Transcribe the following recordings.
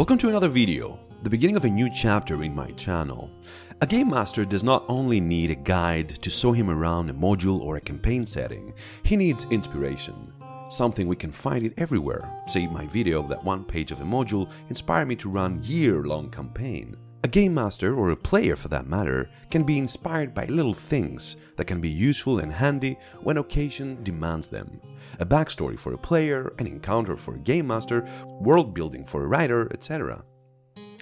Welcome to another video, the beginning of a new chapter in my channel. A game master does not only need a guide to show him around a module or a campaign setting, he needs inspiration. Something we can find it everywhere. Say my video of that one page of a module inspired me to run year-long campaign. A game master, or a player for that matter, can be inspired by little things that can be useful and handy when occasion demands them. A backstory for a player, an encounter for a game master, world building for a writer, etc.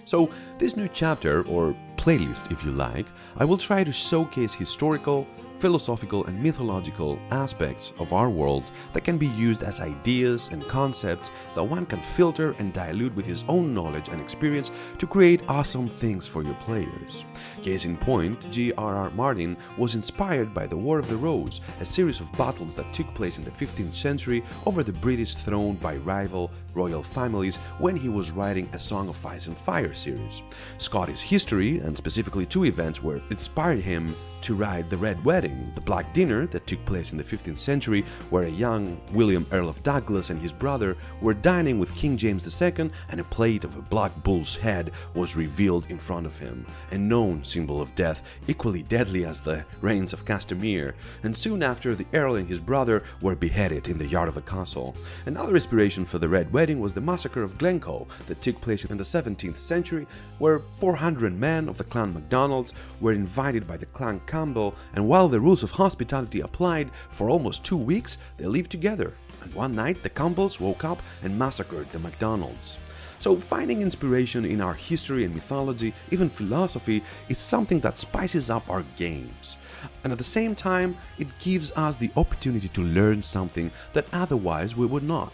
So, this new chapter, or playlist if you like, I will try to showcase historical, philosophical, and mythological aspects of our world that can be used as ideas and concepts that one can filter and dilute with his own knowledge and experience to create awesome things for your players. Case in point, G.R.R. Martin was inspired by the War of the Rose, a series of battles that took place in the 15th century over the British throne by rival royal families when he was writing a Song of Ice and Fire series. Scottish history, and specifically two events, were inspired him to write The Red Wedding, the Black Dinner that took place in the 15th century, where a young William Earl of Douglas and his brother were dining with King James II, and a plate of a black bull's head was revealed in front of him, a known symbol of death, equally deadly as the rains of Castamere. And soon after, the Earl and his brother were beheaded in the yard of the castle. Another inspiration for The Red Wedding was the massacre of Glencoe that took place in the 17th century, where 400 men of the clan MacDonalds were invited by the clan Campbell, and while the rules of hospitality applied for almost two weeks, they lived together. And one night, the Campbells woke up and massacred the MacDonalds. So, finding inspiration in our history and mythology, even philosophy, is something that spices up our games. And at the same time, it gives us the opportunity to learn something that otherwise we would not.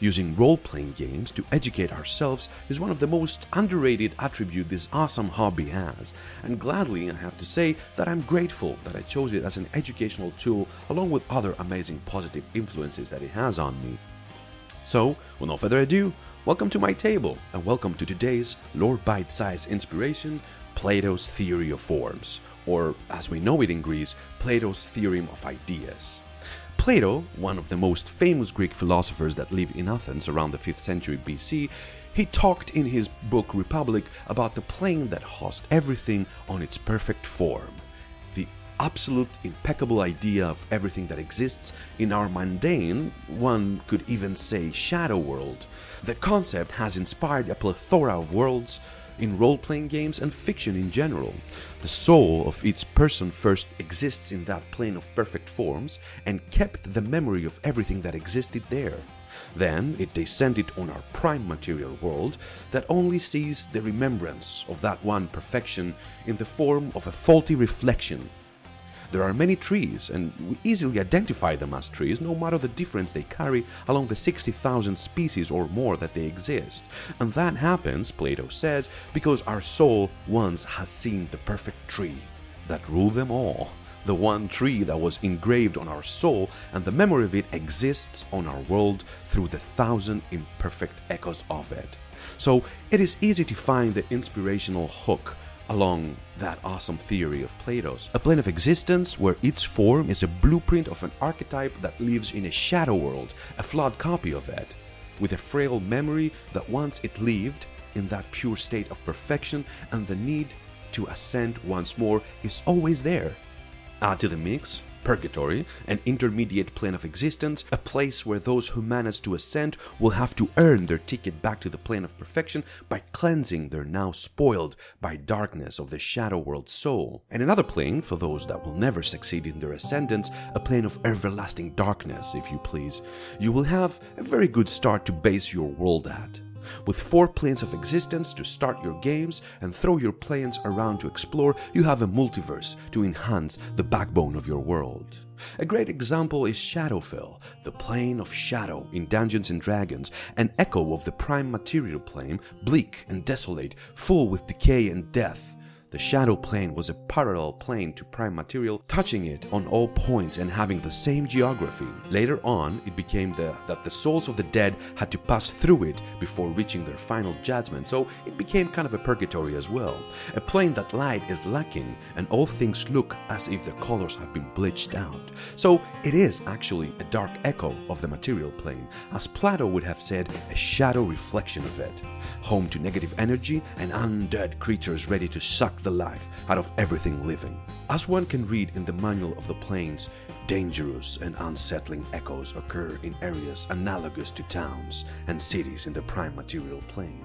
Using role playing games to educate ourselves is one of the most underrated attributes this awesome hobby has, and gladly I have to say that I'm grateful that I chose it as an educational tool along with other amazing positive influences that it has on me. So, with no further ado, welcome to my table and welcome to today's lore bite sized inspiration Plato's Theory of Forms, or as we know it in Greece, Plato's Theorem of Ideas. Plato, one of the most famous Greek philosophers that lived in Athens around the 5th century BC, he talked in his book Republic about the plane that hosts everything on its perfect form. The absolute impeccable idea of everything that exists in our mundane, one could even say shadow world. The concept has inspired a plethora of worlds, in role playing games and fiction in general. The soul of each person first exists in that plane of perfect forms and kept the memory of everything that existed there. Then it descended on our prime material world that only sees the remembrance of that one perfection in the form of a faulty reflection there are many trees, and we easily identify them as trees no matter the difference they carry along the 60,000 species or more that they exist. And that happens, Plato says, because our soul once has seen the perfect tree that ruled them all the one tree that was engraved on our soul, and the memory of it exists on our world through the thousand imperfect echoes of it. So it is easy to find the inspirational hook along that awesome theory of Plato's. A plane of existence where its form is a blueprint of an archetype that lives in a shadow world, a flawed copy of it, with a frail memory that once it lived in that pure state of perfection and the need to ascend once more is always there. Add to the mix purgatory, an intermediate plane of existence, a place where those who manage to ascend will have to earn their ticket back to the plane of perfection by cleansing their now spoiled by darkness of the shadow world soul. And another plane for those that will never succeed in their ascendance, a plane of everlasting darkness, if you please. You will have a very good start to base your world at with four planes of existence to start your games and throw your planes around to explore, you have a multiverse to enhance the backbone of your world. A great example is Shadowfell, the plane of shadow in Dungeons and Dragons, an echo of the prime material plane, bleak and desolate, full with decay and death. The shadow plane was a parallel plane to prime material, touching it on all points and having the same geography. Later on, it became the, that the souls of the dead had to pass through it before reaching their final judgment, so it became kind of a purgatory as well. A plane that light is lacking and all things look as if the colors have been bleached out. So it is actually a dark echo of the material plane, as Plato would have said, a shadow reflection of it home to negative energy and undead creatures ready to suck the life out of everything living. As one can read in the manual of the planes, dangerous and unsettling echoes occur in areas analogous to towns and cities in the prime material plane.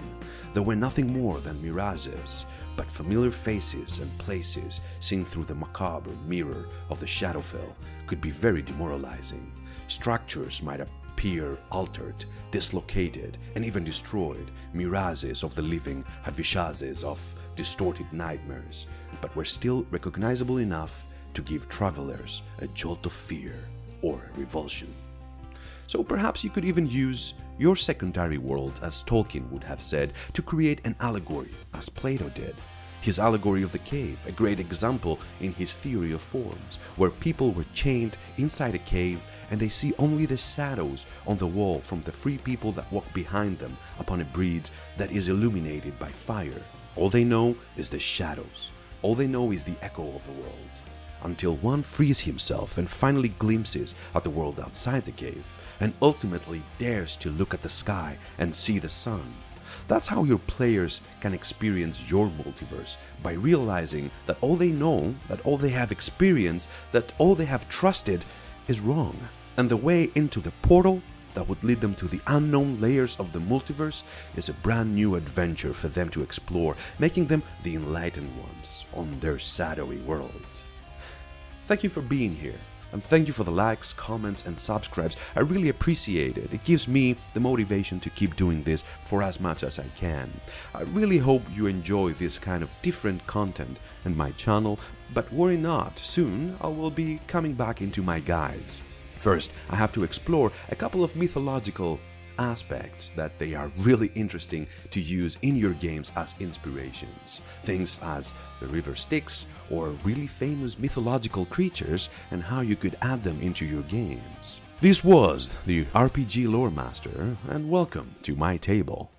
There were nothing more than mirages, but familiar faces and places seen through the macabre mirror of the Shadowfell could be very demoralizing. Structures might appear altered, dislocated, and even destroyed. Mirages of the living had visages of distorted nightmares, but were still recognizable enough to give travelers a jolt of fear or revulsion. So perhaps you could even use your secondary world, as Tolkien would have said, to create an allegory, as Plato did. His allegory of the cave, a great example in his theory of forms, where people were chained inside a cave and they see only the shadows on the wall from the free people that walk behind them upon a bridge that is illuminated by fire. All they know is the shadows. All they know is the echo of the world. Until one frees himself and finally glimpses at the world outside the cave, and ultimately dares to look at the sky and see the sun. That's how your players can experience your multiverse by realizing that all they know, that all they have experienced, that all they have trusted is wrong and the way into the portal that would lead them to the unknown layers of the multiverse is a brand new adventure for them to explore, making them the enlightened ones on their shadowy world. Thank you for being here, and thank you for the likes, comments, and subscribes. I really appreciate it. It gives me the motivation to keep doing this for as much as I can. I really hope you enjoy this kind of different content and my channel, but worry not, soon I will be coming back into my guides. First, I have to explore a couple of mythological aspects that they are really interesting to use in your games as inspirations. Things as the river Styx or really famous mythological creatures and how you could add them into your games. This was the RPG Lore Master, and welcome to my table.